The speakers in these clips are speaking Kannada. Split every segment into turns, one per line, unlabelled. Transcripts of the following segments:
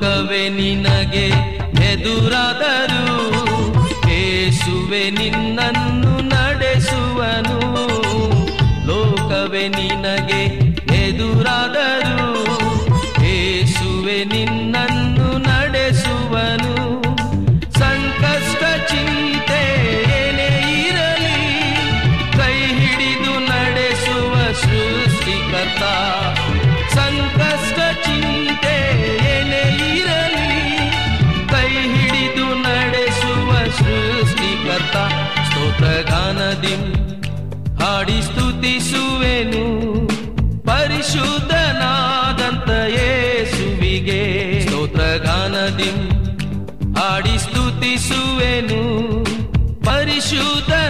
ಲೋಕವೇ ನಿನಗೆ ಎದುರಾದರು ಏಸುವೆ ನಿನ್ನನ್ನು ನಡೆಸುವನು. ಲೋಕವೇ ನಿನಗೆ ಎದುರಾದರು ಏಸುವೆ ನಿನ್ನನ್ನು ಸೃಷ್ಟಿಕರ್ತ ಸ್ತೋತ್ರಗಾನದಿ ಹಾಡಿ ಸ್ತುತಿಸುವೆನು ಪರಿಶುದ್ಧನಾದಂತ ಯೇಸುವಿಗೆ ಸ್ತೋತ್ರಗಾನದಿ ಹಾಡಿ ಸ್ತುತಿಸುವೆನು ಪರಿಶುದ್ಧನಾದಂತ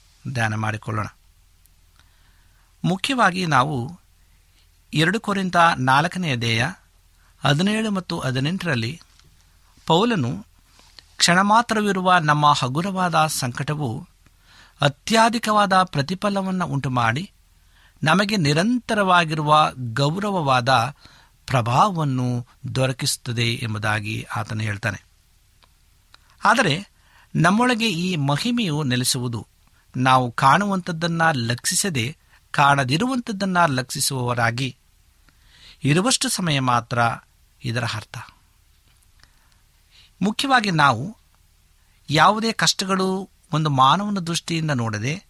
ಧ್ಯಾನ ಮಾಡಿಕೊಳ್ಳೋಣ. ಮುಖ್ಯವಾಗಿ ನಾವು ಎರಡು ಕೊರಿಂದ ನಾಲ್ಕನೆಯ ದೇಯ ಹದಿನೇಳು ಮತ್ತು ಹದಿನೆಂಟರಲ್ಲಿ ಪೌಲನು ಕ್ಷಣ ಮಾತ್ರವಿರುವ ನಮ್ಮ ಹಗುರವಾದ ಸಂಕಟವು ಅತ್ಯಾಧಿಕವಾದ ಪ್ರತಿಫಲವನ್ನು ಉಂಟುಮಾಡಿ ನಮಗೆ ನಿರಂತರವಾಗಿರುವ ಗೌರವವಾದ ಪ್ರಭಾವವನ್ನು ದೊರಕಿಸುತ್ತದೆ ಎಂಬುದಾಗಿ ಆತನು ಹೇಳ್ತಾನೆ. ಆದರೆ ನಮ್ಮೊಳಗೆ ಈ ಮಹಿಮೆಯು ನೆಲೆಸುವುದು ನಾವು ಕಾಣುವಂಥದ್ದನ್ನು ಲಕ್ಷಿಸದೆ ಕಾಣದಿರುವಂಥದ್ದನ್ನು ಲಕ್ಷಿಸುವವರಾಗಿ ಇರುವಷ್ಟು ಸಮಯ ಮಾತ್ರ ಇದರ ಅರ್ಥ. ಮುಖ್ಯವಾಗಿ ನಾವು ಯಾವುದೇ ಕಷ್ಟಗಳು ಒಂದು ಮಾನವನ ದೃಷ್ಟಿಯಿಂದ ನೋಡದೆ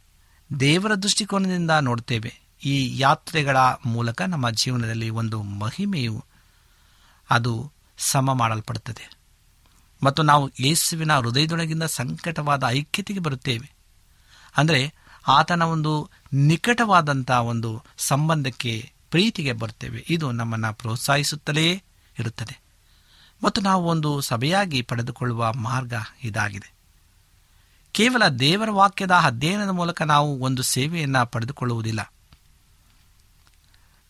ದೇವರ ದೃಷ್ಟಿಕೋನದಿಂದ ನೋಡುತ್ತೇವೆ ಈ ಯಾತ್ರೆಗಳ ಮೂಲಕ ನಮ್ಮ ಜೀವನದಲ್ಲಿ ಒಂದು ಮಹಿಮೆಯು ಅದು ಸಮ ಮಾಡಲ್ಪಡುತ್ತದೆ. ಮತ್ತು ನಾವು ಯೇಸುವಿನ ಹೃದಯದೊಳಗಿಂದ ಸಂಕಟವಾದ ಐಕ್ಯತೆಗೆ ಬರುತ್ತೇವೆ. ಅಂದರೆ ಆತನ ಒಂದು ನಿಕಟವಾದಂಥ ಒಂದು ಸಂಬಂಧಕ್ಕೆ ಪ್ರೀತಿಗೆ ಬರ್ತೇವೆ. ಇದು ನಮ್ಮನ್ನು ಪ್ರೋತ್ಸಾಹಿಸುತ್ತಲೇ ಇರುತ್ತದೆ. ಮತ್ತು ನಾವು ಒಂದು ಸಭೆಯಾಗಿ ಪಡೆದುಕೊಳ್ಳುವ ಮಾರ್ಗ ಇದಾಗಿದೆ. ಕೇವಲ ದೇವರ ವಾಕ್ಯದ ಅಧ್ಯಯನದ ಮೂಲಕ ನಾವು ಒಂದು ಸೇವೆಯನ್ನು ಪಡೆದುಕೊಳ್ಳುವುದಿಲ್ಲ.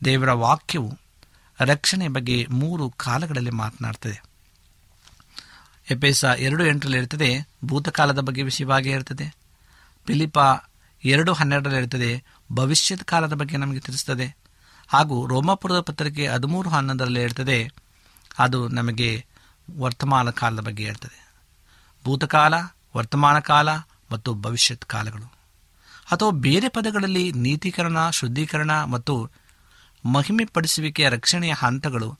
ದೇವರ ವಾಕ್ಯವು ರಕ್ಷಣೆ ಬಗ್ಗೆ ಮೂರು ಕಾಲಗಳಲ್ಲಿ ಮಾತನಾಡ್ತದೆ. ಎಪೇಸ ಎರಡು ಎಂಟರಲ್ಲಿ ಇರ್ತದೆ, ಭೂತಕಾಲದ ಬಗ್ಗೆ ವಿಷಯವಾಗಿ ಇರ್ತದೆ ಫಿಲಿಪ ಎರಡು ಹನ್ನೆರಡರಲ್ಲಿ ಇರ್ತದೆ ಭವಿಷ್ಯದ ಕಾಲದ ಬಗ್ಗೆ ನಮಗೆ ತಿಳಿಸ್ತದೆ. ಹಾಗೂ ರೋಮಾಪುರದ ಪತ್ರಿಕೆ ಹದಿಮೂರು ಹನ್ನೊಂದರಲ್ಲಿ ಇರ್ತದೆ ಅದು ನಮಗೆ ವರ್ತಮಾನ ಕಾಲದ ಬಗ್ಗೆ ಹೇಳ್ತದೆ. ಭೂತಕಾಲ, ವರ್ತಮಾನ ಕಾಲ ಮತ್ತು ಭವಿಷ್ಯತ್ ಕಾಲಗಳು. ಅಥವಾ ಬೇರೆ ಪದಗಳಲ್ಲಿ ನೀತೀಕರಣ, ಶುದ್ಧೀಕರಣ ಮತ್ತು ಮಹಿಮೆಪಡಿಸುವಿಕೆಯ ರಕ್ಷಣೆಯ ಹಂತಗಳು,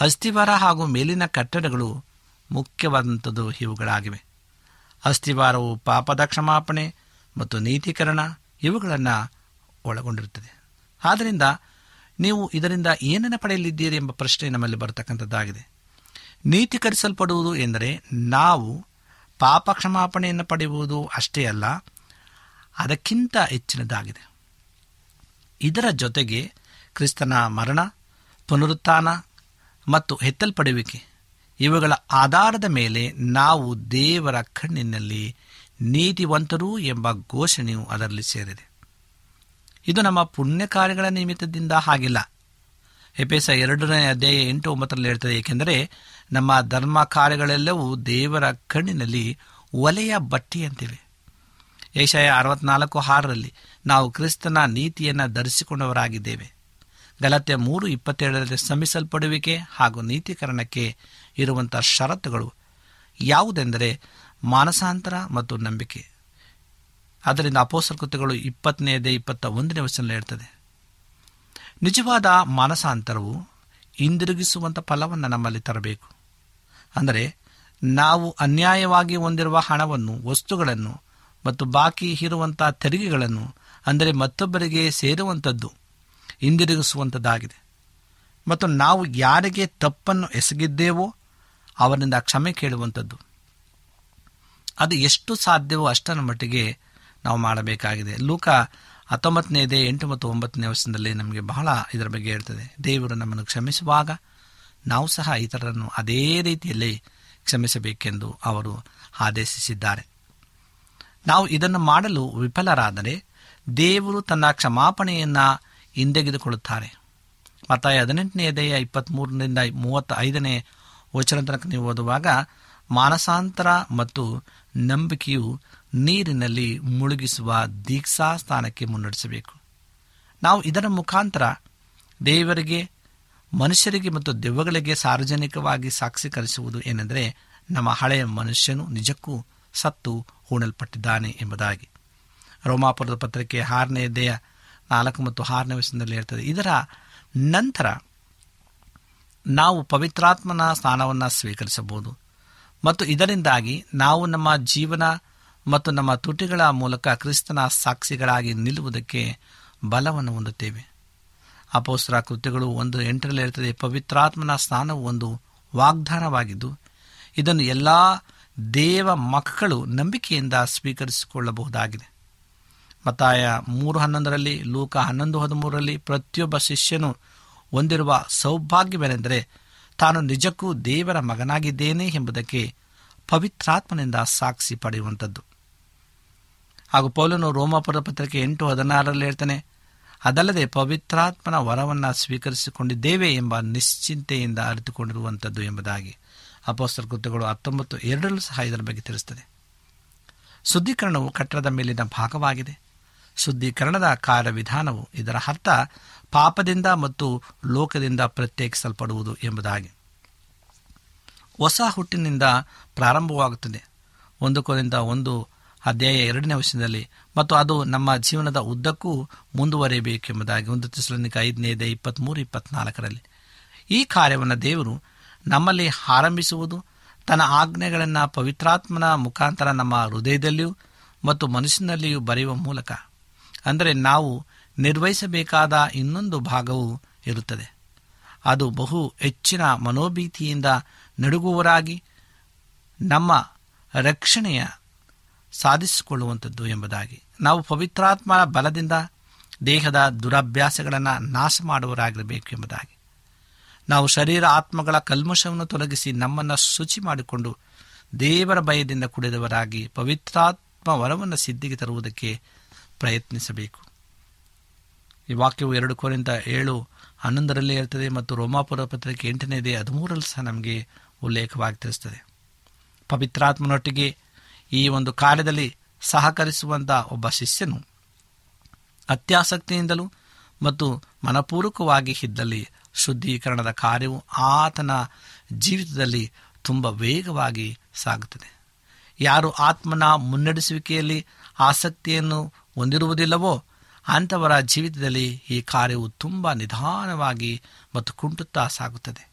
ಅಸ್ಥಿವಾರ ಹಾಗೂ ಮೇಲಿನ ಕಟ್ಟಡಗಳು ಮುಖ್ಯವಾದಂಥದ್ದು ಇವುಗಳಾಗಿವೆ. ಅಸ್ಥಿವಾರವು ಪಾಪದ ಕ್ಷಮಾಪಣೆ ಮತ್ತು ನೀತೀಕರಣ ಇವುಗಳನ್ನು ಒಳಗೊಂಡಿರುತ್ತದೆ. ಆದ್ದರಿಂದ ನೀವು ಇದರಿಂದ ಏನನ್ನು ಪಡೆಯಲಿದ್ದೀರಿ ಎಂಬ ಪ್ರಶ್ನೆ ನಮ್ಮಲ್ಲಿ ಬರತಕ್ಕಂಥದ್ದಾಗಿದೆ. ನೀತೀಕರಿಸಲ್ಪಡುವುದು ಎಂದರೆ ನಾವು ಪಾಪ ಕ್ಷಮಾಪಣೆಯನ್ನು ಪಡೆಯುವುದು ಅಷ್ಟೇ ಅಲ್ಲ, ಅದಕ್ಕಿಂತ ಹೆಚ್ಚಿನದಾಗಿದೆ. ಇದರ ಜೊತೆಗೆ ಕ್ರಿಸ್ತನ ಮರಣ, ಪುನರುತ್ಥಾನ ಮತ್ತು ಹೆತ್ತಲ್ಪಡುವಿಕೆ ಇವುಗಳ ಆಧಾರದ ಮೇಲೆ ನಾವು ದೇವರ ಕಣ್ಣಿನಲ್ಲಿ ನೀತಿವಂತರು ಎಂಬ ಘೋಷಣೆಯು ಅದರಲ್ಲಿ ಸೇರಿದೆ. ಇದು ನಮ್ಮ ಪುಣ್ಯ ಕಾರ್ಯಗಳ ನಿಮಿತ್ತದಿಂದ ಹಾಗಿಲ್ಲ. ಎಪೇಸ ಎರಡನೇ ಅಧ್ಯಾಯ ಎಂಟು ಒಂಬತ್ತರಲ್ಲಿ ಹೇಳ್ತದೆ, ಏಕೆಂದರೆ ನಮ್ಮ ಧರ್ಮ ಕಾರ್ಯಗಳೆಲ್ಲವೂ ದೇವರ ಕಣ್ಣಿನಲ್ಲಿ ಒಲೆಯ ಬಟ್ಟೆಯಂತಿವೆ. ಏಷಯ ಅರವತ್ನಾಲ್ಕು ಆರರಲ್ಲಿ ನಾವು ಕ್ರಿಸ್ತನ ನೀತಿಯನ್ನು ಧರಿಸಿಕೊಂಡವರಾಗಿದ್ದೇವೆ. ಗಲತ್ಯ ಮೂರು ಇಪ್ಪತ್ತೇಳರಲ್ಲಿ ಶ್ರಮಿಸಲ್ಪಡುವಿಕೆ ಹಾಗೂ ನೀತೀಕರಣಕ್ಕೆ ಇರುವಂಥ ಷರತ್ತುಗಳು ಯಾವುದೆಂದರೆ ಮಾನಸಾಂತರ ಮತ್ತು ನಂಬಿಕೆ. ಅದರಿಂದ ಅಪೋಸಲ್ ಕೃತ್ಯಗಳು ಇಪ್ಪತ್ತನೇದೇ ಇಪ್ಪತ್ತ ಒಂದನೇ ವರ್ಷದಲ್ಲಿ ಇರ್ತದೆ ನಿಜವಾದ ಮಾನಸಾಂತರವು ಹಿಂದಿರುಗಿಸುವಂಥ ಫಲವನ್ನು ನಮ್ಮಲ್ಲಿ ತರಬೇಕು. ಅಂದರೆ ನಾವು ಅನ್ಯಾಯವಾಗಿ ಹೊಂದಿರುವ ಹಣವನ್ನು, ವಸ್ತುಗಳನ್ನು ಮತ್ತು ಬಾಕಿ ಇರುವಂಥ ತೆರಿಗೆಗಳನ್ನು, ಅಂದರೆ ಮತ್ತೊಬ್ಬರಿಗೆ ಸೇರುವಂಥದ್ದು ಹಿಂದಿರುಗಿಸುವಂಥದ್ದಾಗಿದೆ ಮತ್ತು ನಾವು ಯಾರಿಗೆ ತಪ್ಪನ್ನು ಎಸಗಿದ್ದೇವೋ ಅವರಿಂದ ಕ್ಷಮೆ ಕೇಳುವಂಥದ್ದು ಅದು ಎಷ್ಟು ಸಾಧ್ಯವೋ ಅಷ್ಟರ ಮಟ್ಟಿಗೆ ನಾವು ಮಾಡಬೇಕಾಗಿದೆ. ಲೂಕ ಹತ್ತೊಂಬತ್ತನೇದೇ ಎಂಟು ಮತ್ತು ಒಂಬತ್ತನೇ ವರ್ಷದಲ್ಲಿ ನಮಗೆ ಬಹಳ ಇದರ ಬಗ್ಗೆ ಹೇಳ್ತದೆ. ದೇವರು ನಮ್ಮನ್ನು ಕ್ಷಮಿಸುವಾಗ ನಾವು ಸಹ ಇತರರನ್ನು ಅದೇ ರೀತಿಯಲ್ಲಿ ಕ್ಷಮಿಸಬೇಕೆಂದು ಅವರು ಆದೇಶಿಸಿದ್ದಾರೆ. ನಾವು ಇದನ್ನು ಮಾಡಲು ವಿಫಲರಾದರೆ ದೇವರು ತನ್ನ ಕ್ಷಮಾಪಣೆಯನ್ನು ಹಿಂದೆಗೆದುಕೊಳ್ಳುತ್ತಾರೆ. ಮತ್ತು ಹದಿನೆಂಟನೇ ದೇಹ ಇಪ್ಪತ್ತ್ಮೂರರಿಂದ ಮೂವತ್ತ ಐದನೇ ವಚನ ತನಕ ನೀವು ಓದುವಾಗ ಮಾನಸಾಂತರ ಮತ್ತು ನಂಬಿಕೆಯು ನೀರಿನಲ್ಲಿ ಮುಳುಗಿಸುವ ದೀಕ್ಷಾ ಸ್ಥಾನಕ್ಕೆ ಮುನ್ನಡೆಸಬೇಕು. ನಾವು ಇದರ ಮುಖಾಂತರ ದೇವರಿಗೆ, ಮನುಷ್ಯರಿಗೆ ಮತ್ತು ದೆವ್ವಗಳಿಗೆ ಸಾರ್ವಜನಿಕವಾಗಿ ಸಾಕ್ಷಿ ಸಾಕ್ಷೀಕರಿಸುವುದು ಏನೆಂದರೆ ನಮ್ಮ ಹಳೆಯ ಮನುಷ್ಯನು ನಿಜಕ್ಕೂ ಸತ್ತು ಹೂಣಲ್ಪಟ್ಟಿದ್ದಾನೆ ಎಂಬುದಾಗಿ. ರೋಮಾಪುರದ ಪತ್ರಿಕೆ ಆರನೇ ದೇಹ ನಾಲ್ಕು ಮತ್ತು ಆರನೇ ವಯಸ್ಸಿನಲ್ಲಿ ಇರ್ತದೆ ಇದರ ನಂತರ ನಾವು ಪವಿತ್ರಾತ್ಮನ ಸ್ಥಾನವನ್ನು ಸ್ವೀಕರಿಸಬಹುದು. ಮತ್ತು ಇದರಿಂದಾಗಿ ನಾವು ನಮ್ಮ ಜೀವನ ಮತ್ತು ನಮ್ಮ ತುಟಿಗಳ ಮೂಲಕ ಕ್ರಿಸ್ತನ ಸಾಕ್ಷಿಗಳಾಗಿ ನಿಲ್ಲುವುದಕ್ಕೆ ಬಲವನ್ನು ಹೊಂದುತ್ತೇವೆ. ಅಪೋಸ್ತರ ಕೃತ್ಯಗಳು ಒಂದು ಎಂಟರಲ್ಲಿ ಇರ್ತದೆ ಪವಿತ್ರಾತ್ಮನ ಸ್ನಾನವು ಒಂದು ವಾಗ್ದಾನವಾಗಿದ್ದು, ಇದನ್ನು ಎಲ್ಲ ದೇವ ಮಕ್ಕಳು ನಂಬಿಕೆಯಿಂದ ಸ್ವೀಕರಿಸಿಕೊಳ್ಳಬಹುದಾಗಿದೆ. ಮತ್ತಾಯ ಮೂರು ಹನ್ನೊಂದರಲ್ಲಿ ಲೂಕ ಹನ್ನೊಂದು ಹದಿಮೂರರಲ್ಲಿ ಪ್ರತಿಯೊಬ್ಬ ಶಿಷ್ಯನು ಹೊಂದಿರುವ ಸೌಭಾಗ್ಯವೇನೆಂದರೆ ತಾನು ನಿಜಕ್ಕೂ ದೇವರ ಮಗನಾಗಿದ್ದೇನೆ ಎಂಬುದಕ್ಕೆ ಪವಿತ್ರಾತ್ಮನಿಂದ ಸಾಕ್ಷಿ ಪಡೆಯುವಂಥದ್ದು. ಹಾಗೂ ಪೌಲನು ರೋಮಾಪುರ ಪತ್ರಿಕೆ ಎಂಟು ಹದಿನಾರರಲ್ಲಿ ಹೇಳ್ತಾನೆ, ಅದಲ್ಲದೆ ಪವಿತ್ರಾತ್ಮನ ವರವನ್ನು ಸ್ವೀಕರಿಸಿಕೊಂಡಿದ್ದೇವೆ ಎಂಬ ನಿಶ್ಚಿಂತೆಯಿಂದ ಅರಿತುಕೊಂಡಿರುವಂಥದ್ದು ಎಂಬುದಾಗಿ ಅಪೋಸ್ತರ ಕೃತ್ಯಗಳು ಹತ್ತೊಂಬತ್ತು ಎರಡರಲ್ಲೂ ಸಹ ಇದರ ಬಗ್ಗೆ ತಿಳಿಸುತ್ತದೆ ಶುದ್ಧೀಕರಣವು ಕಟ್ಟಡದ ಮೇಲಿನ ಭಾಗವಾಗಿದೆ. ಶುದ್ಧೀಕರಣದ ಕಾರ್ಯವಿಧಾನವು ಇದರ ಅರ್ಥ ಪಾಪದಿಂದ ಮತ್ತು ಲೋಕದಿಂದ ಪ್ರತ್ಯೇಕಿಸಲ್ಪಡುವುದು ಎಂಬುದಾಗಿ. ಹೊಸ ಹುಟ್ಟಿನಿಂದ ಪ್ರಾರಂಭವಾಗುತ್ತದೆ. ಒಂದು ಕೋರಿಂದ ಒಂದು, ಅಧ್ಯಾಯ ಎರಡನೇ ವರ್ಷದಲ್ಲಿ ಮತ್ತು ಅದು ನಮ್ಮ ಜೀವನದ ಉದ್ದಕ್ಕೂ ಮುಂದುವರಿಯಬೇಕೆಂಬುದಾಗಿ ಒಂದು ತಿಸಲನಿಕ ಐದನೇದೇ ಇಪ್ಪತ್ತ್ಮೂರು ಇಪ್ಪತ್ನಾಲ್ಕರಲ್ಲಿ. ಈ ಕಾರ್ಯವನ್ನು ದೇವರು ನಮ್ಮಲ್ಲಿ ಆರಂಭಿಸುವುದು, ತನ್ನ ಆಜ್ಞೆಗಳನ್ನು ಪವಿತ್ರಾತ್ಮನ ಮುಖಾಂತರ ನಮ್ಮ ಹೃದಯದಲ್ಲಿಯೂ ಮತ್ತು ಮನಸ್ಸಿನಲ್ಲಿಯೂ ಬರೆಯುವ ಮೂಲಕ. ಅಂದರೆ ನಾವು ನಿರ್ವಹಿಸಬೇಕಾದ ಇನ್ನೊಂದು ಭಾಗವು ಇರುತ್ತದೆ. ಅದು ಬಹು ಹೆಚ್ಚಿನ ಮನೋಭೀತಿಯಿಂದ ನಡುಗುವರಾಗಿ ನಮ್ಮ ರಕ್ಷಣೆಯ ಸಾಧಿಸಿಕೊಳ್ಳುವಂಥದ್ದು ಎಂಬುದಾಗಿ. ನಾವು ಪವಿತ್ರಾತ್ಮನ ಬಲದಿಂದ ದೇಹದ ದುರಭ್ಯಾಸಗಳನ್ನು ನಾಶ ಮಾಡುವರಾಗಿರಬೇಕು ಎಂಬುದಾಗಿ. ನಾವು ಶರೀರ ಆತ್ಮಗಳ ಕಲ್ಮಶವನ್ನು ತೊಲಗಿಸಿ ನಮ್ಮನ್ನು ಶುಚಿ ಮಾಡಿಕೊಂಡು ದೇವರ ಭಯದಿಂದ ಕುಡಿದವರಾಗಿ ಪವಿತ್ರಾತ್ಮ ವರವನ್ನು ಸಿದ್ಧಿಗೆ ತರುವುದಕ್ಕೆ ಪ್ರಯತ್ನಿಸಬೇಕು. ಈ ವಾಕ್ಯವು ಎರಡು ಕೋರಿಂದ ಏಳು ಹನ್ನೊಂದರಲ್ಲಿ ಇರ್ತದೆ ಮತ್ತು ರೋಮಾಪುರ ಪತ್ರಿಕೆ ಎಂಟನೇದೇ ಹದಿಮೂರರಲ್ಲಿ ಸಹ ನಮಗೆ ಉಲ್ಲೇಖವಾಗಿ ತಿಳಿಸ್ತದೆ. ಪವಿತ್ರಾತ್ಮನೊಟ್ಟಿಗೆ ಈ ಒಂದು ಕಾರ್ಯದಲ್ಲಿ ಸಹಕರಿಸುವಂಥ ಒಬ್ಬ ಶಿಷ್ಯನು ಅತ್ಯಾಸಕ್ತಿಯಿಂದಲೂ ಮತ್ತು ಮನಪೂರ್ವಕವಾಗಿ ಇದ್ದಲ್ಲಿ ಶುದ್ಧೀಕರಣದ ಕಾರ್ಯವು ಆತನ ಜೀವಿತದಲ್ಲಿ ತುಂಬ ವೇಗವಾಗಿ ಸಾಗುತ್ತದೆ. ಯಾರು ಆತ್ಮನ ಮುನ್ನಡೆಸುವಿಕೆಯಲ್ಲಿ ಆಸಕ್ತಿಯನ್ನು ಹೊಂದಿರುವುದಿಲ್ಲವೋ ಅಂಥವರ ಜೀವಿತದಲ್ಲಿ ಈ ಕಾರ್ಯವು ತುಂಬ ನಿಧಾನವಾಗಿ ಮತ್ತು ಕುಂಟುತ್ತಾ ಸಾಗುತ್ತದೆ.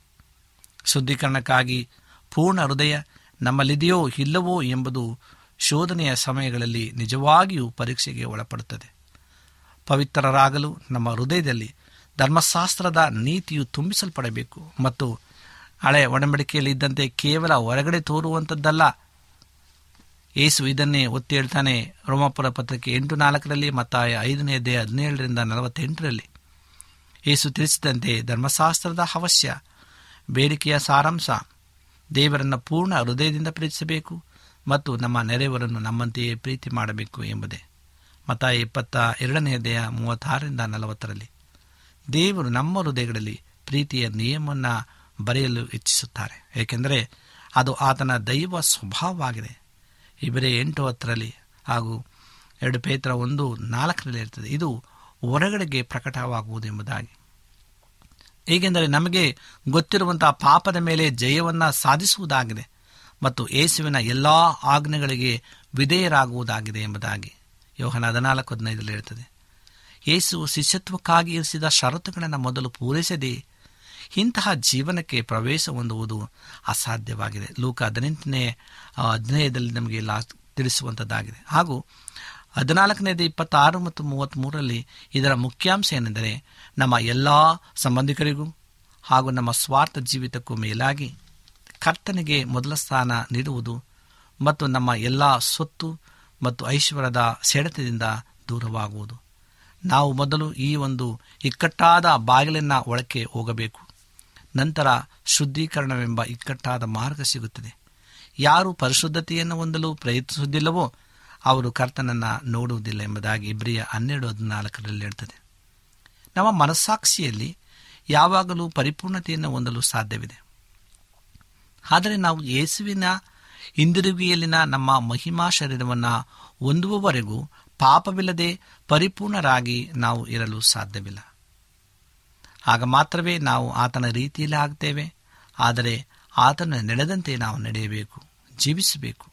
ಶುದ್ಧೀಕರಣಕ್ಕಾಗಿ ಪೂರ್ಣ ಹೃದಯ ನಮ್ಮಲ್ಲಿದೆಯೋ ಇಲ್ಲವೋ ಎಂಬುದು ಶೋಧನೆಯ ಸಮಯಗಳಲ್ಲಿ ನಿಜವಾಗಿಯೂ ಪರೀಕ್ಷೆಗೆ ಒಳಪಡುತ್ತದೆ. ಪವಿತ್ರರಾಗಲು ನಮ್ಮ ಹೃದಯದಲ್ಲಿ ಧರ್ಮಶಾಸ್ತ್ರದ ನೀತಿಯು ತುಂಬಿಸಲ್ಪಡಬೇಕು ಮತ್ತು ಹಳೆ ಒಡಂಬಡಿಕೆಯಲ್ಲಿ ಇದ್ದಂತೆ ಕೇವಲ ಹೊರಗಡೆ ತೋರುವಂಥದ್ದಲ್ಲ. ಏಸು ಇದನ್ನೇ ಒತ್ತಿ ಹೇಳ್ತಾನೆ ರೋಮಾಪುರ ಪತ್ರಕ್ಕೆ ಎಂಟು ನಾಲ್ಕರಲ್ಲಿ ಮತ್ತು ಐದನೇ ದೇ ಹದಿನೇಳರಿಂದ ನಲವತ್ತೆಂಟರಲ್ಲಿ. ಏಸು ತಿಳಿಸಿದಂತೆ ಧರ್ಮಶಾಸ್ತ್ರದ ಅವಶ್ಯ, ಬೇಡಿಕೆಯ ಸಾರಾಂಶ, ದೇವರನ್ನು ಪೂರ್ಣ ಹೃದಯದಿಂದ ಪ್ರೀತಿಸಬೇಕು ಮತ್ತು ನಮ್ಮ ನೆರೆಯವರನ್ನು ನಮ್ಮಂತೆಯೇ ಪ್ರೀತಿ ಮಾಡಬೇಕು ಎಂಬುದೇ. ಮತ ಇಪ್ಪತ್ತ ಎರಡನೇ ದೇಹ ಮೂವತ್ತಾರರಿಂದ ನಲವತ್ತರಲ್ಲಿ. ದೇವರು ನಮ್ಮ ಹೃದಯಗಳಲ್ಲಿ ಪ್ರೀತಿಯ ನಿಯಮವನ್ನು ಬರೆಯಲು ಇಚ್ಛಿಸುತ್ತಾರೆ. ಏಕೆಂದರೆ ಅದು ಆತನ ದೈವ ಸ್ವಭಾವವಾಗಿದೆ. ಇಬರೇ ಎಂಟು ಹತ್ತರಲ್ಲಿ ಹಾಗೂ ಎರಡು ಪೇತ್ರ ಒಂದು ನಾಲ್ಕರಲ್ಲಿ ಇರ್ತದೆ. ಇದು ಹೊರಗಡೆಗೆ ಪ್ರಕಟವಾಗುವುದು ಎಂಬುದಾಗಿ. ಏಕೆಂದರೆ ನಮಗೆ ಗೊತ್ತಿರುವಂತಹ ಪಾಪದ ಮೇಲೆ ಜಯವನ್ನು ಸಾಧಿಸುವುದಾಗಿದೆ ಮತ್ತು ಯೇಸುವಿನ ಎಲ್ಲ ಆಜ್ಞೆಗಳಿಗೆ ವಿಧೇಯರಾಗುವುದಾಗಿದೆ ಎಂಬುದಾಗಿ ಯೋಹನ ಹದಿನಾಲ್ಕು ಹದಿನೈದರಲ್ಲಿ ಇರ್ತದೆ ಯೇಸು ಶಿಷ್ಯತ್ವಕ್ಕಾಗಿ ಇರಿಸಿದ ಷರತ್ತುಗಳನ್ನು ಮೊದಲು ಪೂರೈಸದೆ ಇಂತಹ ಜೀವನಕ್ಕೆ ಪ್ರವೇಶ ಹೊಂದುವುದು ಅಸಾಧ್ಯವಾಗಿದೆ. ಲೂಕ ಹದಿನೆಂಟನೇ ಅಧ್ಯಯದಲ್ಲಿ ನಮಗೆ ಲಾ ತಿಳಿಸುವಂಥದ್ದಾಗಿದೆ ಹಾಗೂ ಹದಿನಾಲ್ಕನೇದು ಇಪ್ಪತ್ತಾರು ಮತ್ತು ಮೂವತ್ತ್ಮೂರರಲ್ಲಿ ಇದರ ಮುಖ್ಯಾಂಶ ಏನೆಂದರೆ ನಮ್ಮ ಎಲ್ಲ ಸಂಬಂಧಿಕರಿಗೂ ಹಾಗೂ ನಮ್ಮ ಸ್ವಾರ್ಥ ಜೀವಿತಕ್ಕೂ ಮೇಲಾಗಿ ಕರ್ತನಿಗೆ ಮೊದಲ ಸ್ಥಾನ ನೀಡುವುದು ಮತ್ತು ನಮ್ಮ ಎಲ್ಲ ಸ್ವತ್ತು ಮತ್ತು ಐಶ್ವರ್ಯದ ಸೆಳೆತದಿಂದ ದೂರವಾಗುವುದು. ನಾವು ಮೊದಲು ಈ ಒಂದು ಇಕ್ಕಟ್ಟಾದ ಬಾಗಿಲಿನ ಒಳಕ್ಕೆ ಹೋಗಬೇಕು. ನಂತರ ಶುದ್ಧೀಕರಣವೆಂಬ ಇಕ್ಕಟ್ಟಾದ ಮಾರ್ಗ ಸಿಗುತ್ತದೆ. ಯಾರು ಪರಿಶುದ್ಧತೆಯನ್ನು ಹೊಂದಲು ಪ್ರಯತ್ನಿಸುವುದಿಲ್ಲವೋ ಅವರು ಕರ್ತನನ್ನು ನೋಡುವುದಿಲ್ಲ ಎಂಬುದಾಗಿ ಇಬ್ರಿಯ ಹನ್ನೆರಡು ಹದಿನಾಲ್ಕರಲ್ಲಿ ಹೇಳ್ತದೆ. ನಮ್ಮ ಮನಸ್ಸಾಕ್ಷಿಯಲ್ಲಿ ಯಾವಾಗಲೂ ಪರಿಪೂರ್ಣತೆಯನ್ನು ಹೊಂದಲು ಸಾಧ್ಯವಿದೆ. ಆದರೆ ನಾವು ಯೇಸುವಿನ ಹಿಂದಿರುಗಿಯಲ್ಲಿನ ನಮ್ಮ ಮಹಿಮಾ ಶರೀರವನ್ನು ಹೊಂದುವವರೆಗೂ ಪಾಪವಿಲ್ಲದೆ ಪರಿಪೂರ್ಣರಾಗಿ ನಾವು ಇರಲು ಸಾಧ್ಯವಿಲ್ಲ. ಆಗ ಮಾತ್ರವೇ ನಾವು ಆತನ ರೀತಿಯಲ್ಲಿ ಆಗ್ತೇವೆ. ಆದರೆ ಆತನ ನಡೆದಂತೆ ನಾವು ನಡೆಯಬೇಕು, ಜೀವಿಸಬೇಕು.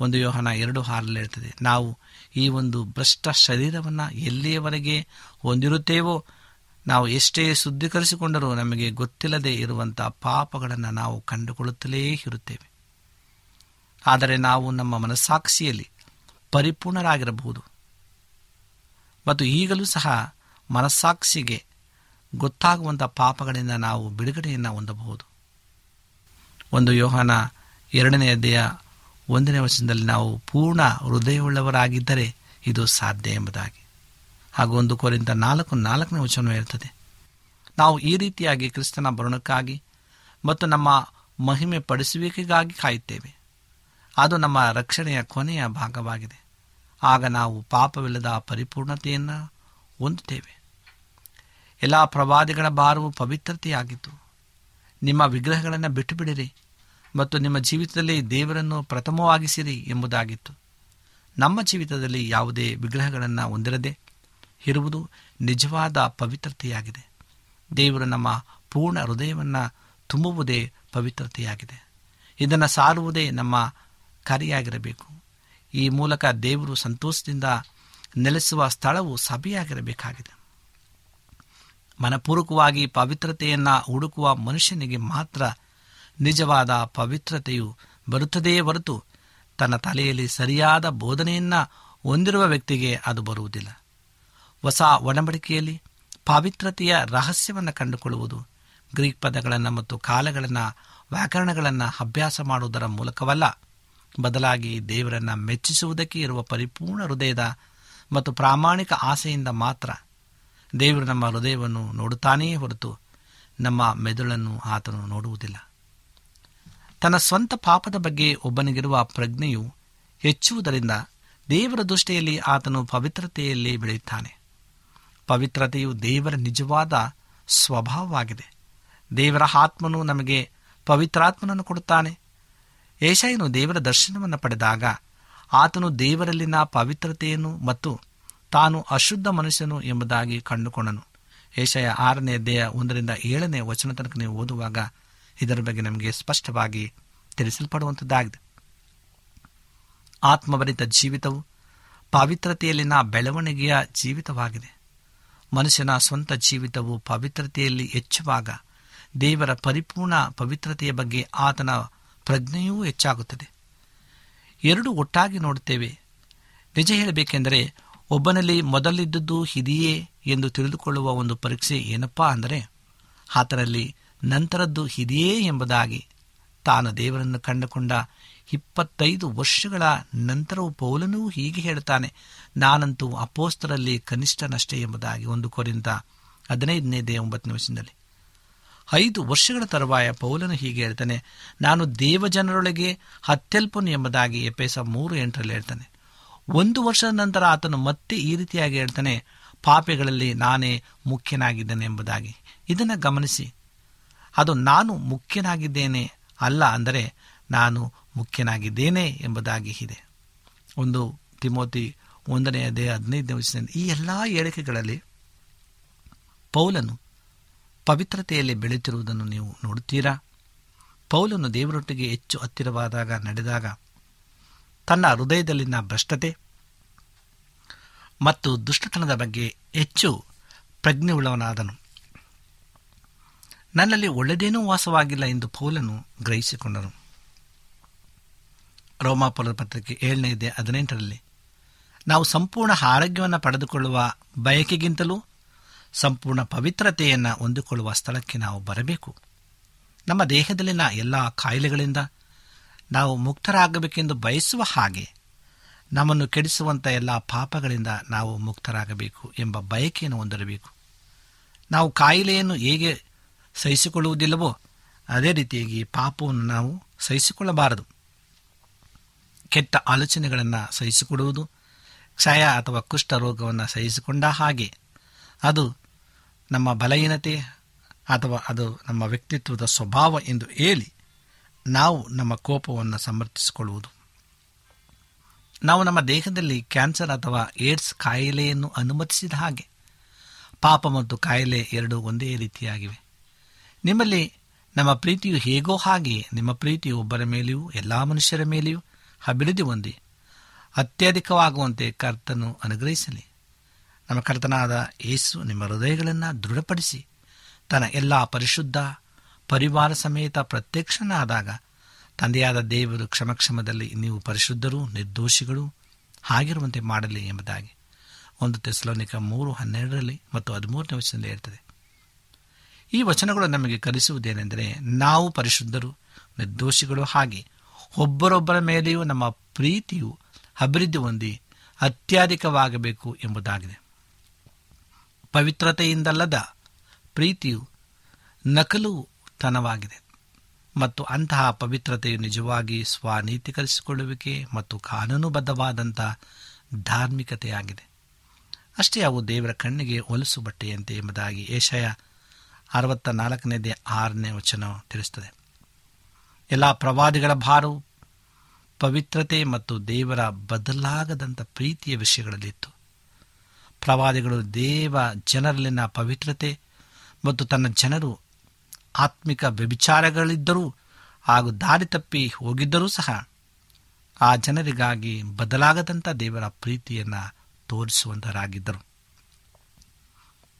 ಒಂದು ಯೋಹನ ಎರಡು ಹಾರಲ್ಲಿ ಇರ್ತದೆ ನಾವು ಈ ಒಂದು ಭ್ರಷ್ಟ ಶರೀರವನ್ನು ಎಲ್ಲಿಯವರೆಗೆ ಹೊಂದಿರುತ್ತೇವೋ, ನಾವು ಎಷ್ಟೇ ಶುದ್ಧೀಕರಿಸಿಕೊಂಡರೂ ನಮಗೆ ಗೊತ್ತಿಲ್ಲದೆ ಇರುವಂಥ ಪಾಪಗಳನ್ನು ನಾವು ಕಂಡುಕೊಳ್ಳುತ್ತಲೇ ಇರುತ್ತೇವೆ. ಆದರೆ ನಾವು ನಮ್ಮ ಮನಸ್ಸಾಕ್ಷಿಯಲ್ಲಿ ಪರಿಪೂರ್ಣರಾಗಿರಬಹುದು. ಮತ್ತು ಈಗಲೂ ಸಹ ಮನಸ್ಸಾಕ್ಷಿಗೆ ಗೊತ್ತಾಗುವಂಥ ಪಾಪಗಳಿಂದ ನಾವು ಬಿಡುಗಡೆಯನ್ನು ಹೊಂದಬಹುದು. ಒಂದು ಯೋಹನ ಎರಡನೇ ಅಧ್ಯಾಯ ಒಂದನೇ ವರ್ಷದಲ್ಲಿ ನಾವು ಪೂರ್ಣ ಹೃದಯವುಳ್ಳವರಾಗಿದ್ದರೆ ಇದು ಸಾಧ್ಯ ಎಂಬುದಾಗಿ. ಹಾಗೂ ಒಂದು ಕೋರಿಂದ ನಾಲ್ಕು ನಾಲ್ಕನೇ ವಚನ ಇರ್ತದೆ ನಾವು ಈ ರೀತಿಯಾಗಿ ಕ್ರಿಸ್ತನ ಭರಣಕ್ಕಾಗಿ ಮತ್ತು ನಮ್ಮ ಮಹಿಮೆ ಪಡಿಸುವಿಕೆಗಾಗಿ ಕಾಯುತ್ತೇವೆ. ಅದು ನಮ್ಮ ರಕ್ಷಣೆಯ ಕೊನೆಯ ಭಾಗವಾಗಿದೆ. ಆಗ ನಾವು ಪಾಪವಿಲ್ಲದ ಪರಿಪೂರ್ಣತೆಯನ್ನು ಹೊಂದುತ್ತೇವೆ. ಎಲ್ಲ ಪ್ರವಾದಿಗಳ ಭಾರವು ಪವಿತ್ರತೆಯಾಗಿತ್ತು. ನಿಮ್ಮ ವಿಗ್ರಹಗಳನ್ನು ಬಿಟ್ಟು ಬಿಡಿರಿ ಮತ್ತು ನಿಮ್ಮ ಜೀವಿತದಲ್ಲಿ ದೇವರನ್ನು ಪ್ರಥಮವಾಗಿಸಿರಿ ಎಂಬುದಾಗಿತ್ತು. ನಮ್ಮ ಜೀವಿತದಲ್ಲಿ ಯಾವುದೇ ವಿಗ್ರಹಗಳನ್ನು ಹೊಂದಿರದೆ ಇರುವುದು ನಿಜವಾದ ಪವಿತ್ರತೆಯಾಗಿದೆ. ದೇವರು ನಮ್ಮ ಪೂರ್ಣ ಹೃದಯವನ್ನು ತುಂಬುವುದೇ ಪವಿತ್ರತೆಯಾಗಿದೆ. ಇದನ್ನು ಸಾರುವುದೇ ನಮ್ಮ ಕಾರ್ಯಾಗಿರಬೇಕು. ಈ ಮೂಲಕ ದೇವರು ಸಂತೋಷದಿಂದ ನೆಲೆಸುವ ಸ್ಥಳವು ಸಭೆಯಾಗಿರಬೇಕಾಗಿದೆ. ಮನಪೂರ್ವಕವಾಗಿ ಪವಿತ್ರತೆಯನ್ನು ಹುಡುಕುವ ಮನುಷ್ಯನಿಗೆ ಮಾತ್ರ ನಿಜವಾದ ಪವಿತ್ರತೆಯು ಬರುತ್ತದೆಯೇ ಹೊರತು ತನ್ನ ತಲೆಯಲ್ಲಿ ಸರಿಯಾದ ಬೋಧನೆಯನ್ನು ಹೊಂದಿರುವ ವ್ಯಕ್ತಿಗೆ ಅದು ಬರುವುದಿಲ್ಲ. ಹೊಸ ಒಡಂಬಡಿಕೆಯಲ್ಲಿ ಪವಿತ್ರತೆಯ ರಹಸ್ಯವನ್ನು ಕಂಡುಕೊಳ್ಳುವುದು, ಗ್ರೀಕ್ ಪದಗಳನ್ನು ಮತ್ತು ಕಾಲಗಳನ್ನು, ವ್ಯಾಕರಣಗಳನ್ನು ಅಭ್ಯಾಸ ಮಾಡುವುದರ ಮೂಲಕವಲ್ಲ. ಬದಲಾಗಿ ದೇವರನ್ನು ಮೆಚ್ಚಿಸುವುದಕ್ಕೆ ಇರುವ ಪರಿಪೂರ್ಣ ಹೃದಯದ ಮತ್ತು ಪ್ರಾಮಾಣಿಕ ಆಸೆಯಿಂದ ಮಾತ್ರ ದೇವರು ನಮ್ಮ ಹೃದಯವನ್ನು ನೋಡುತ್ತಾನೆಯೇ ಹೊರತು ನಮ್ಮ ಮೆದುಳನ್ನು ಆತನು ನೋಡುವುದಿಲ್ಲ. ತನ್ನ ಸ್ವಂತ ಪಾಪದ ಬಗ್ಗೆ ಒಬ್ಬನಿಗಿರುವ ಪ್ರಜ್ಞೆಯು ಹೆಚ್ಚುವುದರಿಂದ ದೇವರ ದೃಷ್ಟಿಯಲ್ಲಿ ಆತನು ಪವಿತ್ರತೆಯಲ್ಲಿ ಬೆಳೆಯುತ್ತಾನೆ. ಪವಿತ್ರತೆಯು ದೇವರ ನಿಜವಾದ ಸ್ವಭಾವವಾಗಿದೆ. ದೇವರ ಆತ್ಮನು ನಮಗೆ ಪವಿತ್ರಾತ್ಮನನ್ನು ಕೊಡುತ್ತಾನೆ. ಏಷಾಯನು ದೇವರ ದರ್ಶನವನ್ನು ಪಡೆದಾಗ ಆತನು ದೇವರಲ್ಲಿನ ಪವಿತ್ರತೆಯನ್ನು ಮತ್ತು ತಾನು ಅಶುದ್ಧ ಮನುಷ್ಯನು ಎಂಬುದಾಗಿ ಕಂಡುಕೊಂಡನು. ಏಷಯ ಆರನೇ ದೇಹ ಒಂದರಿಂದ ಏಳನೇ ವಚನ ತನಕ ನೀವು ಓದುವಾಗ ಇದರ ಬಗ್ಗೆ ನಮಗೆ ಸ್ಪಷ್ಟವಾಗಿ ತಿಳಿಸಲ್ಪಡುವಂಥದ್ದಾಗಿದೆ ಆತ್ಮಭರಿತ ಜೀವಿತವು ಪವಿತ್ರತೆಯಲ್ಲಿನ ಬೆಳವಣಿಗೆಯ ಜೀವಿತವಾಗಿದೆ. ಮನುಷ್ಯನ ಸ್ವಂತ ಜೀವಿತವು ಪವಿತ್ರತೆಯಲ್ಲಿ ಹೆಚ್ಚುವಾಗ ದೇವರ ಪರಿಪೂರ್ಣ ಪವಿತ್ರತೆಯ ಬಗ್ಗೆ ಆತನ ಪ್ರಜ್ಞೆಯೂ ಹೆಚ್ಚಾಗುತ್ತದೆ. ಎರಡು ಒಟ್ಟಾಗಿ ನೋಡುತ್ತೇವೆ. ನಿಜ ಹೇಳಬೇಕೆಂದರೆ ಒಬ್ಬನಲ್ಲಿ ಮೊದಲಿದ್ದದ್ದು ಇದೆಯೇ ಎಂದು ತಿಳಿದುಕೊಳ್ಳುವ ಒಂದು ಪರೀಕ್ಷೆ ಏನಪ್ಪಾ ಅಂದರೆ, ಆತನಲ್ಲಿ ನಂತರದ್ದು ಇದೆಯೇ ಎಂಬುದಾಗಿ ತಾನು ದೇವರನ್ನು ಕಂಡುಕೊಂಡ ಇಪ್ಪತ್ತೈದು ವರ್ಷಗಳ ನಂತರವೂ ಪೌಲನೂ ಹೀಗೆ ಹೇಳ್ತಾನೆ ನಾನಂತೂ ಅಪೋಸ್ತರಲ್ಲಿ ಕನಿಷ್ಠನಷ್ಟೇ ಎಂಬುದಾಗಿ. ಒಂದು ಕೊರಿಂದ ಹದಿನೈದನೇ ದೇ ಒಂಬತ್ತನೇ ನಿಮಿಷದಲ್ಲಿ ಐದು ವರ್ಷಗಳ ತರುವಾಯ ಪೌಲನು ಹೀಗೆ ಹೇಳ್ತಾನೆ, ನಾನು ದೇವಜನರೊಳಗೆ ಹತ್ತೆಲ್ಪನು ಎಂಬುದಾಗಿ ಎಪೇಸ ಮೂರು ಎಂಟರಲ್ಲಿ ಹೇಳ್ತಾನೆ. ಒಂದು ವರ್ಷದ ನಂತರ ಆತನು ಮತ್ತೆ ಈ ರೀತಿಯಾಗಿ ಹೇಳ್ತಾನೆ, ಪಾಪೆಗಳಲ್ಲಿ ನಾನೇ ಮುಖ್ಯನಾಗಿದ್ದೇನೆ ಎಂಬುದಾಗಿ. ಇದನ್ನು ಗಮನಿಸಿ. ಅದು ನಾನು ಮುಖ್ಯನಾಗಿದ್ದೇನೆ ಅಲ್ಲ ಅಂದರೆ ನಾನು ಮುಖ್ಯನಾಗಿದ್ದೇನೆ ಎಂಬುದಾಗಿ ಇದೆ. ಒಂದು ತಿಮೋತಿ ಒಂದನೆಯ ದೇ ಹದಿನೈದನೇ ವಯಸ್ಸಿನಲ್ಲಿ ಈ ಎಲ್ಲ ಹೇಳಿಕೆಗಳಲ್ಲಿ ಪೌಲನು ಪವಿತ್ರತೆಯಲ್ಲಿ ಬೆಳೆಯುತ್ತಿರುವುದನ್ನು ನೀವು ನೋಡುತ್ತೀರಾ? ಪೌಲನು ದೇವರೊಟ್ಟಿಗೆ ಹೆಚ್ಚು ಹತ್ತಿರವಾದಾಗ, ನಡೆದಾಗ ತನ್ನ ಹೃದಯದಲ್ಲಿನ ಭ್ರಷ್ಟತೆ ಮತ್ತು ದುಷ್ಟತನದ ಬಗ್ಗೆ ಹೆಚ್ಚು ಪ್ರಜ್ಞೆಯುಳ್ಳವನಾದನು. ನನ್ನಲ್ಲಿ ಒಳ್ಳೆಯದೇನೂ ವಾಸವಾಗಿಲ್ಲ ಎಂದು ಪೌಲನು ಗ್ರಹಿಸಿಕೊಂಡನು. ರೋಮಾಪುರ ಪತ್ರಿಕೆ ಏಳನೇದೆ ಹದಿನೆಂಟರಲ್ಲಿ, ನಾವು ಸಂಪೂರ್ಣ ಆರೋಗ್ಯವನ್ನು ಪಡೆದುಕೊಳ್ಳುವ ಬಯಕೆಗಿಂತಲೂ ಸಂಪೂರ್ಣ ಪವಿತ್ರತೆಯನ್ನು ಹೊಂದಿಕೊಳ್ಳುವ ಸ್ಥಳಕ್ಕೆ ನಾವು ಬರಬೇಕು. ನಮ್ಮ ದೇಹದಲ್ಲಿನ ಎಲ್ಲ ಕಾಯಿಲೆಗಳಿಂದ ನಾವು ಮುಕ್ತರಾಗಬೇಕೆಂದು ಬಯಸುವ ಹಾಗೆ ನಮ್ಮನ್ನು ಕೆಡಿಸುವಂಥ ಎಲ್ಲ ಪಾಪಗಳಿಂದ ನಾವು ಮುಕ್ತರಾಗಬೇಕು ಎಂಬ ಬಯಕೆಯನ್ನು ಹೊಂದಿರಬೇಕು. ನಾವು ಕಾಯಿಲೆಯನ್ನು ಹೇಗೆ ಸಹಿಸಿಕೊಳ್ಳುವುದಿಲ್ಲವೋ ಅದೇ ರೀತಿಯಾಗಿ ಪಾಪವನ್ನು ನಾವು ಸಹಿಸಿಕೊಳ್ಳಬಾರದು. ಕೆಟ್ಟ ಆಲೋಚನೆಗಳನ್ನು ಸಹಿಸಿಕೊಡುವುದು, ಕ್ಷಯ ಅಥವಾ ಕುಷ್ಠ ರೋಗವನ್ನು ಸಹಿಸಿಕೊಂಡ ಹಾಗೆ ಅದು ನಮ್ಮ ಬಲಹೀನತೆ ಅಥವಾ ಅದು ನಮ್ಮ ವ್ಯಕ್ತಿತ್ವದ ಸ್ವಭಾವ ಎಂದು ಹೇಳಿ ನಾವು ನಮ್ಮ ಕೋಪವನ್ನು ಸಮರ್ಥಿಸಿಕೊಳ್ಳುವುದು. ನಾವು ನಮ್ಮ ದೇಹದಲ್ಲಿ ಕ್ಯಾನ್ಸರ್ ಅಥವಾ ಏಡ್ಸ್ ಕಾಯಿಲೆಯನ್ನು ಅನುಮತಿಸಿದ ಹಾಗೆ, ಪಾಪ ಮತ್ತು ಕಾಯಿಲೆ ಎರಡೂ ಒಂದೇ ರೀತಿಯಾಗಿವೆ. ನಿಮ್ಮಲ್ಲಿ ನಮ್ಮ ಪ್ರೀತಿಯು ಹೇಗೋ ಹಾಗೆ ನಿಮ್ಮ ಪ್ರೀತಿಯು ಒಬ್ಬರ ಮೇಲೆಯೂ, ಎಲ್ಲ ಮನುಷ್ಯರ ಮೇಲೆಯೂ ಅಭಿವೃದ್ಧಿ ಹೊಂದಿ, ಅತ್ಯಧಿಕವಾಗುವಂತೆ ಕರ್ತನು ಅನುಗ್ರಹಿಸಲಿ. ನಮ್ಮ ಕರ್ತನಾದ ಯೇಸು ನಿಮ್ಮ ಹೃದಯಗಳನ್ನು ದೃಢಪಡಿಸಿ, ತನ್ನ ಎಲ್ಲ ಪರಿಶುದ್ಧ ಪರಿವಾರ ಸಮೇತ ಪ್ರತ್ಯಕ್ಷನಾದಾಗ ತಂದೆಯಾದ ದೇವರು ಕ್ಷಮಕ್ಷಮದಲ್ಲಿ ನೀವು ಪರಿಶುದ್ಧರು, ನಿರ್ದೋಷಿಗಳು ಹಾಗಿರುವಂತೆ ಮಾಡಲಿ ಎಂಬುದಾಗಿ ಒಂದು ತೆಸಲೋನಿಕ ಮೂರು ಹನ್ನೆರಡರಲ್ಲಿ ಮತ್ತು ಹದಿಮೂರನೇ ವಚನದಲ್ಲಿ ಇರ್ತದೆ ಈ ವಚನಗಳು ನಮಗೆ ಕಲಿಸುವುದೇನೆಂದರೆ ನಾವು ಪರಿಶುದ್ಧರು, ನಿರ್ದೋಷಿಗಳು ಹಾಗೆ ಒಬ್ಬರೊಬ್ಬರ ಮೇಲೆಯೂ ನಮ್ಮ ಪ್ರೀತಿಯು ಅಭಿವೃದ್ಧಿ ಹೊಂದಿ ಅತ್ಯಧಿಕವಾಗಬೇಕು ಎಂಬುದಾಗಿದೆ. ಪವಿತ್ರತೆಯಿಂದಲ್ಲದ ಪ್ರೀತಿಯು ನಕಲುತನವಾಗಿದೆ ಮತ್ತು ಅಂತಹ ಪವಿತ್ರತೆಯು ನಿಜವಾಗಿ ಸ್ವಾನೀತೀಕರಿಸಿಕೊಳ್ಳುವಿಕೆ ಮತ್ತು ಕಾನೂನುಬದ್ಧವಾದಂಥ ಧಾರ್ಮಿಕತೆಯಾಗಿದೆ. ಅಷ್ಟೇ ಅವು ದೇವರ ಕಣ್ಣಿಗೆ ಹೊಲಸು ಬಟ್ಟೆಯಂತೆ ಎಂಬುದಾಗಿ ಏಷಯ ಅರವತ್ತ ನಾಲ್ಕನೇದೇ ಆರನೇ ವಚನ ತಿಳಿಸುತ್ತದೆ. ಎಲ್ಲ ಪ್ರವಾದಿಗಳ ಭಾರವು ಪವಿತ್ರತೆ ಮತ್ತು ದೇವರ ಬದಲಾಗದಂಥ ಪ್ರೀತಿಯ ವಿಷಯಗಳಲ್ಲಿತ್ತು. ಪ್ರವಾದಿಗಳು ದೇವ ಜನರಲ್ಲಿನ ಪವಿತ್ರತೆ ಮತ್ತು ತನ್ನ ಜನರು ಆತ್ಮಿಕ ವ್ಯಭಿಚಾರಗಳಿದ್ದರೂ ಹಾಗೂ ದಾರಿ ತಪ್ಪಿ ಹೋಗಿದ್ದರೂ ಸಹ ಆ ಜನರಿಗಾಗಿ ಬದಲಾಗದಂಥ ದೇವರ ಪ್ರೀತಿಯನ್ನು ತೋರಿಸುವಂತರಾಗಿದ್ದರು.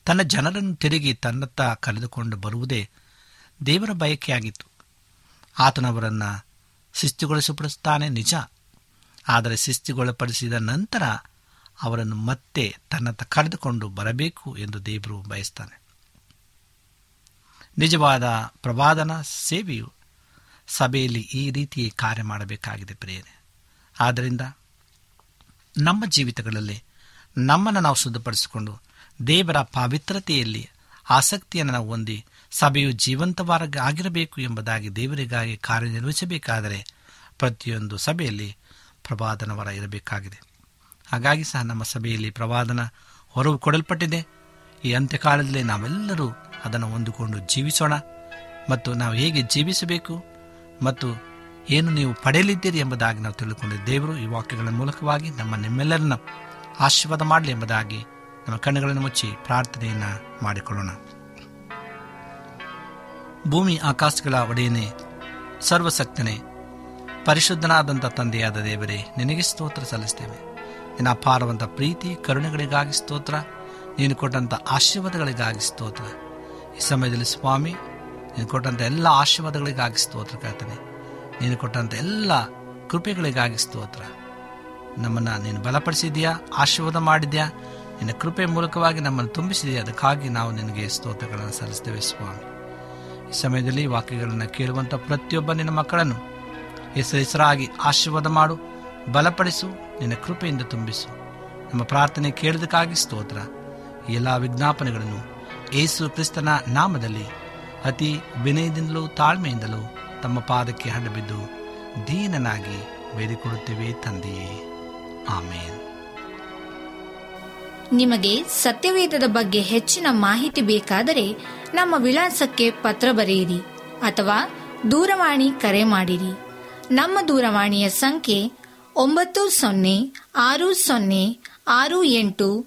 ತನ್ನ ಜನರನ್ನು ತಿರುಗಿ ತನ್ನತ್ತ ಕರೆದುಕೊಂಡು ಬರುವುದೇ ದೇವರ ಬಯಕೆಯಾಗಿತ್ತು. ಆತನವರನ್ನು ಶಿಸ್ತಿಗೊಳಿಸಪಡಿಸುತ್ತಾನೆ ನಿಜ. ಆದರೆ ಶಿಸ್ತಿಗೊಳಪಡಿಸಿದ ನಂತರ ಅವರನ್ನು ಮತ್ತೆ ತನ್ನತ್ತ ಕರೆದುಕೊಂಡು ಬರಬೇಕು ಎಂದು ದೇವರು ಬಯಸ್ತಾನೆ. ನಿಜವಾದ ಪ್ರವಾದನ ಸೇವೆಯು ಸಭೆಯಲ್ಲಿ ಈ ರೀತಿ ಕಾರ್ಯ ಮಾಡಬೇಕಾಗಿದೆ ಪ್ರೇರೆ ಆದ್ದರಿಂದ ನಮ್ಮ ಜೀವಿತಗಳಲ್ಲಿ ನಮ್ಮನ್ನು ನಾವು ಶುದ್ಧಪಡಿಸಿಕೊಂಡು ದೇವರ ಪಾವಿತ್ರತೆಯಲ್ಲಿ ಆಸಕ್ತಿಯನ್ನು ನಾವು ಹೊಂದಿ ಸಭೆಯು ಜೀವಂತವಾಗಿ ಆಗಿರಬೇಕು ಎಂಬುದಾಗಿ ದೇವರಿಗಾಗಿ ಕಾರ್ಯನಿರ್ವಹಿಸಬೇಕಾದರೆ ಪ್ರತಿಯೊಂದು ಸಭೆಯಲ್ಲಿ ಪ್ರವಾದನವರ ಇರಬೇಕಾಗಿದೆ. ಹಾಗಾಗಿ ಸಹ ನಮ್ಮ ಸಭೆಯಲ್ಲಿ ಪ್ರವಾದನ ಹೊರವು ಕೊಡಲ್ಪಟ್ಟಿದೆ. ಈ ಅಂತ್ಯಕಾಲದಲ್ಲಿ ನಾವೆಲ್ಲರೂ ಅದನ್ನು ಹೊಂದಿಕೊಂಡು ಜೀವಿಸೋಣ. ಮತ್ತು ನಾವು ಹೇಗೆ ಜೀವಿಸಬೇಕು? ಮತ್ತು ಏನು ನೀವು ಪಡೆಯಲಿದ್ದೀರಿ ಎಂಬುದಾಗಿ ನಾವು ತಿಳಿದುಕೊಂಡು ದೇವರು ಈ ವಾಕ್ಯಗಳ ಮೂಲಕವಾಗಿ ನಮ್ಮ ನಿಮ್ಮೆಲ್ಲರನ್ನ ಆಶೀರ್ವಾದ ಮಾಡಲಿ ಎಂಬುದಾಗಿ ನಮ್ಮ ಕಣ್ಣುಗಳನ್ನು ಮುಚ್ಚಿ ಪ್ರಾರ್ಥನೆಯನ್ನು ಮಾಡಿಕೊಳ್ಳೋಣ. ಭೂಮಿ ಆಕಾಶಗಳ ಒಡೆಯನೇ ಸರ್ವಸಕ್ತನೇ ಪರಿಶುದ್ಧನಾದಂಥ ತಂದೆಯಾದ ದೇವರೇ, ನಿನಗೆ ಸ್ತೋತ್ರ ಸಲ್ಲಿಸ್ತೇವೆ. ನಿನ್ನ ಅಪಾರವಂತ ಪ್ರೀತಿ, ಕರುಣೆಗಳಿಗಾಗಿ ಸ್ತೋತ್ರ. ನೀನು ಕೊಟ್ಟಂಥ ಆಶೀರ್ವಾದಗಳಿಗಾಗಿ ಸ್ತೋತ್ರ. ಈ ಸಮಯದಲ್ಲಿ ಸ್ವಾಮಿ, ನೀನು ಕೊಟ್ಟಂಥ ಎಲ್ಲ ಆಶೀರ್ವಾದಗಳಿಗಾಗಿ ಸ್ತೋತ್ರ ಕೇಳ್ತೇನೆ ನೀನು ಕೊಟ್ಟಂಥ ಎಲ್ಲ ಕೃಪೆಗಳಿಗಾಗಿ ಸ್ತೋತ್ರ. ನಮ್ಮನ್ನು ನೀನು ಬಲಪಡಿಸಿದೆಯಾ ಆಶೀರ್ವಾದ ಮಾಡಿದ್ಯಾ ನಿನ್ನ ಕೃಪೆ ಮೂಲಕವಾಗಿ ನಮ್ಮನ್ನು ತುಂಬಿಸಿದೆಯಾ ಅದಕ್ಕಾಗಿ ನಾವು ನಿನಗೆ ಸ್ತೋತ್ರಗಳನ್ನು ಸಲ್ಲಿಸ್ತೇವೆ ಸ್ವಾಮಿ. ಈ ಸಮಯದಲ್ಲಿ ವಾಕ್ಯಗಳನ್ನು ಕೇಳುವಂಥ ಪ್ರತಿಯೊಬ್ಬ ನಿನ್ನ ಮಕ್ಕಳನ್ನು ಹೆಸರು ಹೆಸರಾಗಿ ಆಶೀರ್ವಾದ ಮಾಡು, ಬಲಪಡಿಸು, ನಿನ್ನ ಕೃಪೆಯಿಂದ ತುಂಬಿಸು. ನಮ್ಮ ಪ್ರಾರ್ಥನೆ ಕೇಳಿದಕ್ಕಾಗಿ ಸ್ತೋತ್ರ. ಎಲ್ಲ ವಿಜ್ಞಾಪನೆಗಳನ್ನು ಏಸು ಕ್ರಿಸ್ತನ ನಾಮದಲ್ಲಿ ಅತಿ ವಿನಯದಿಂದಲೂ ತಾಳ್ಮೆಯಿಂದಲೂ ತಮ್ಮ ಪಾದಕ್ಕೆ ಹಡಬಿದ್ದು ದೀನನಾಗಿ ಬೇಡಿಕೊಡುತ್ತೇವೆ ತಂದೆಯೇ. ಆಮೇನ್.
ನಿಮಗೆ ಸತ್ಯವೇದದ ಬಗ್ಗೆ ಹೆಚ್ಚಿನ ಮಾಹಿತಿ ಬೇಕಾದರೆ ನಮ್ಮ ವಿಳಾಸಕ್ಕೆ ಪತ್ರ ಬರೆಯಿರಿ ಅಥವಾ ದೂರವಾಣಿ ಕರೆ ಮಾಡಿರಿ. ನಮ್ಮ ದೂರವಾಣಿಯ ಸಂಖ್ಯೆ ಒಂಬತ್ತು ಸೊನ್ನೆ ಆರು ಸೊನ್ನೆ ಆರು ಎಂಟು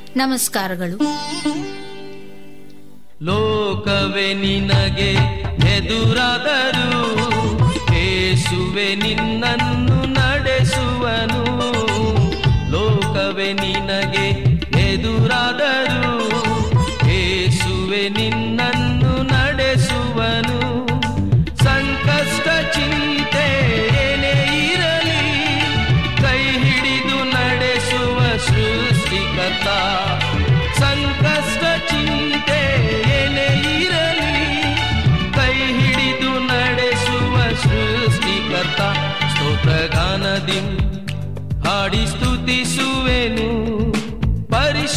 ನಮಸ್ಕಾರಗಳು.
ಲೋಕವೇ ನಿನಗೆ ಎದುರಾದರು ಏಸುವೆ ನಿನ್ನನ್ನು ನಡೆಸುವನು. ಲೋಕವೇ ನಿನಗೆ ಎದುರಾದರು ಏಸುವೆ ನಿನ್ನನ್ನು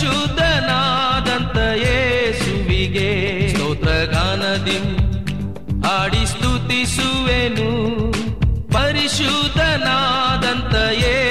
ಪರಿಶುದ್ಧನಾದಂತ ಯೇಸುವಿಗೆ ಸ್ತೋತ್ರಗಾನದಿ ಹಾಡಿ ಸ್ತುತಿಸುವೆನು. ಪರಿಶುದ್ಧನಾದಂತ ಯೇಸುವಿಗೆ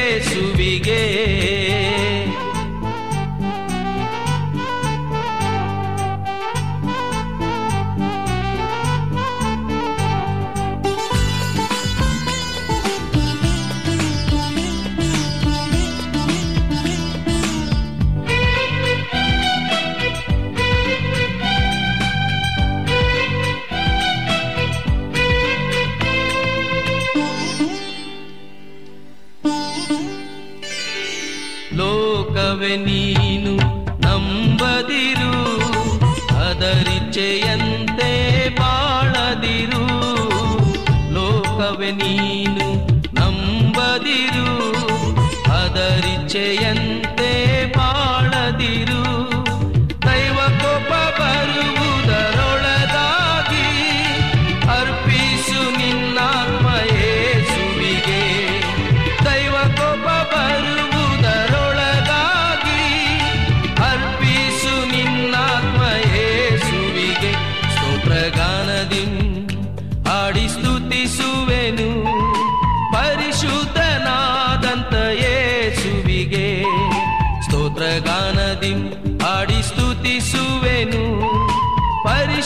烟。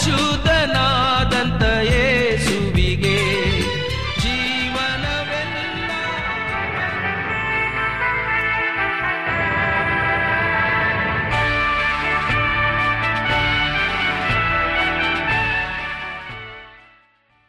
ಸ್ತೋತ್ರಗಾನದಿ ಹಾಡಿ ಸ್ತುತಿಸುವೆನು ಪರಿಶುದ್ಧನಾದ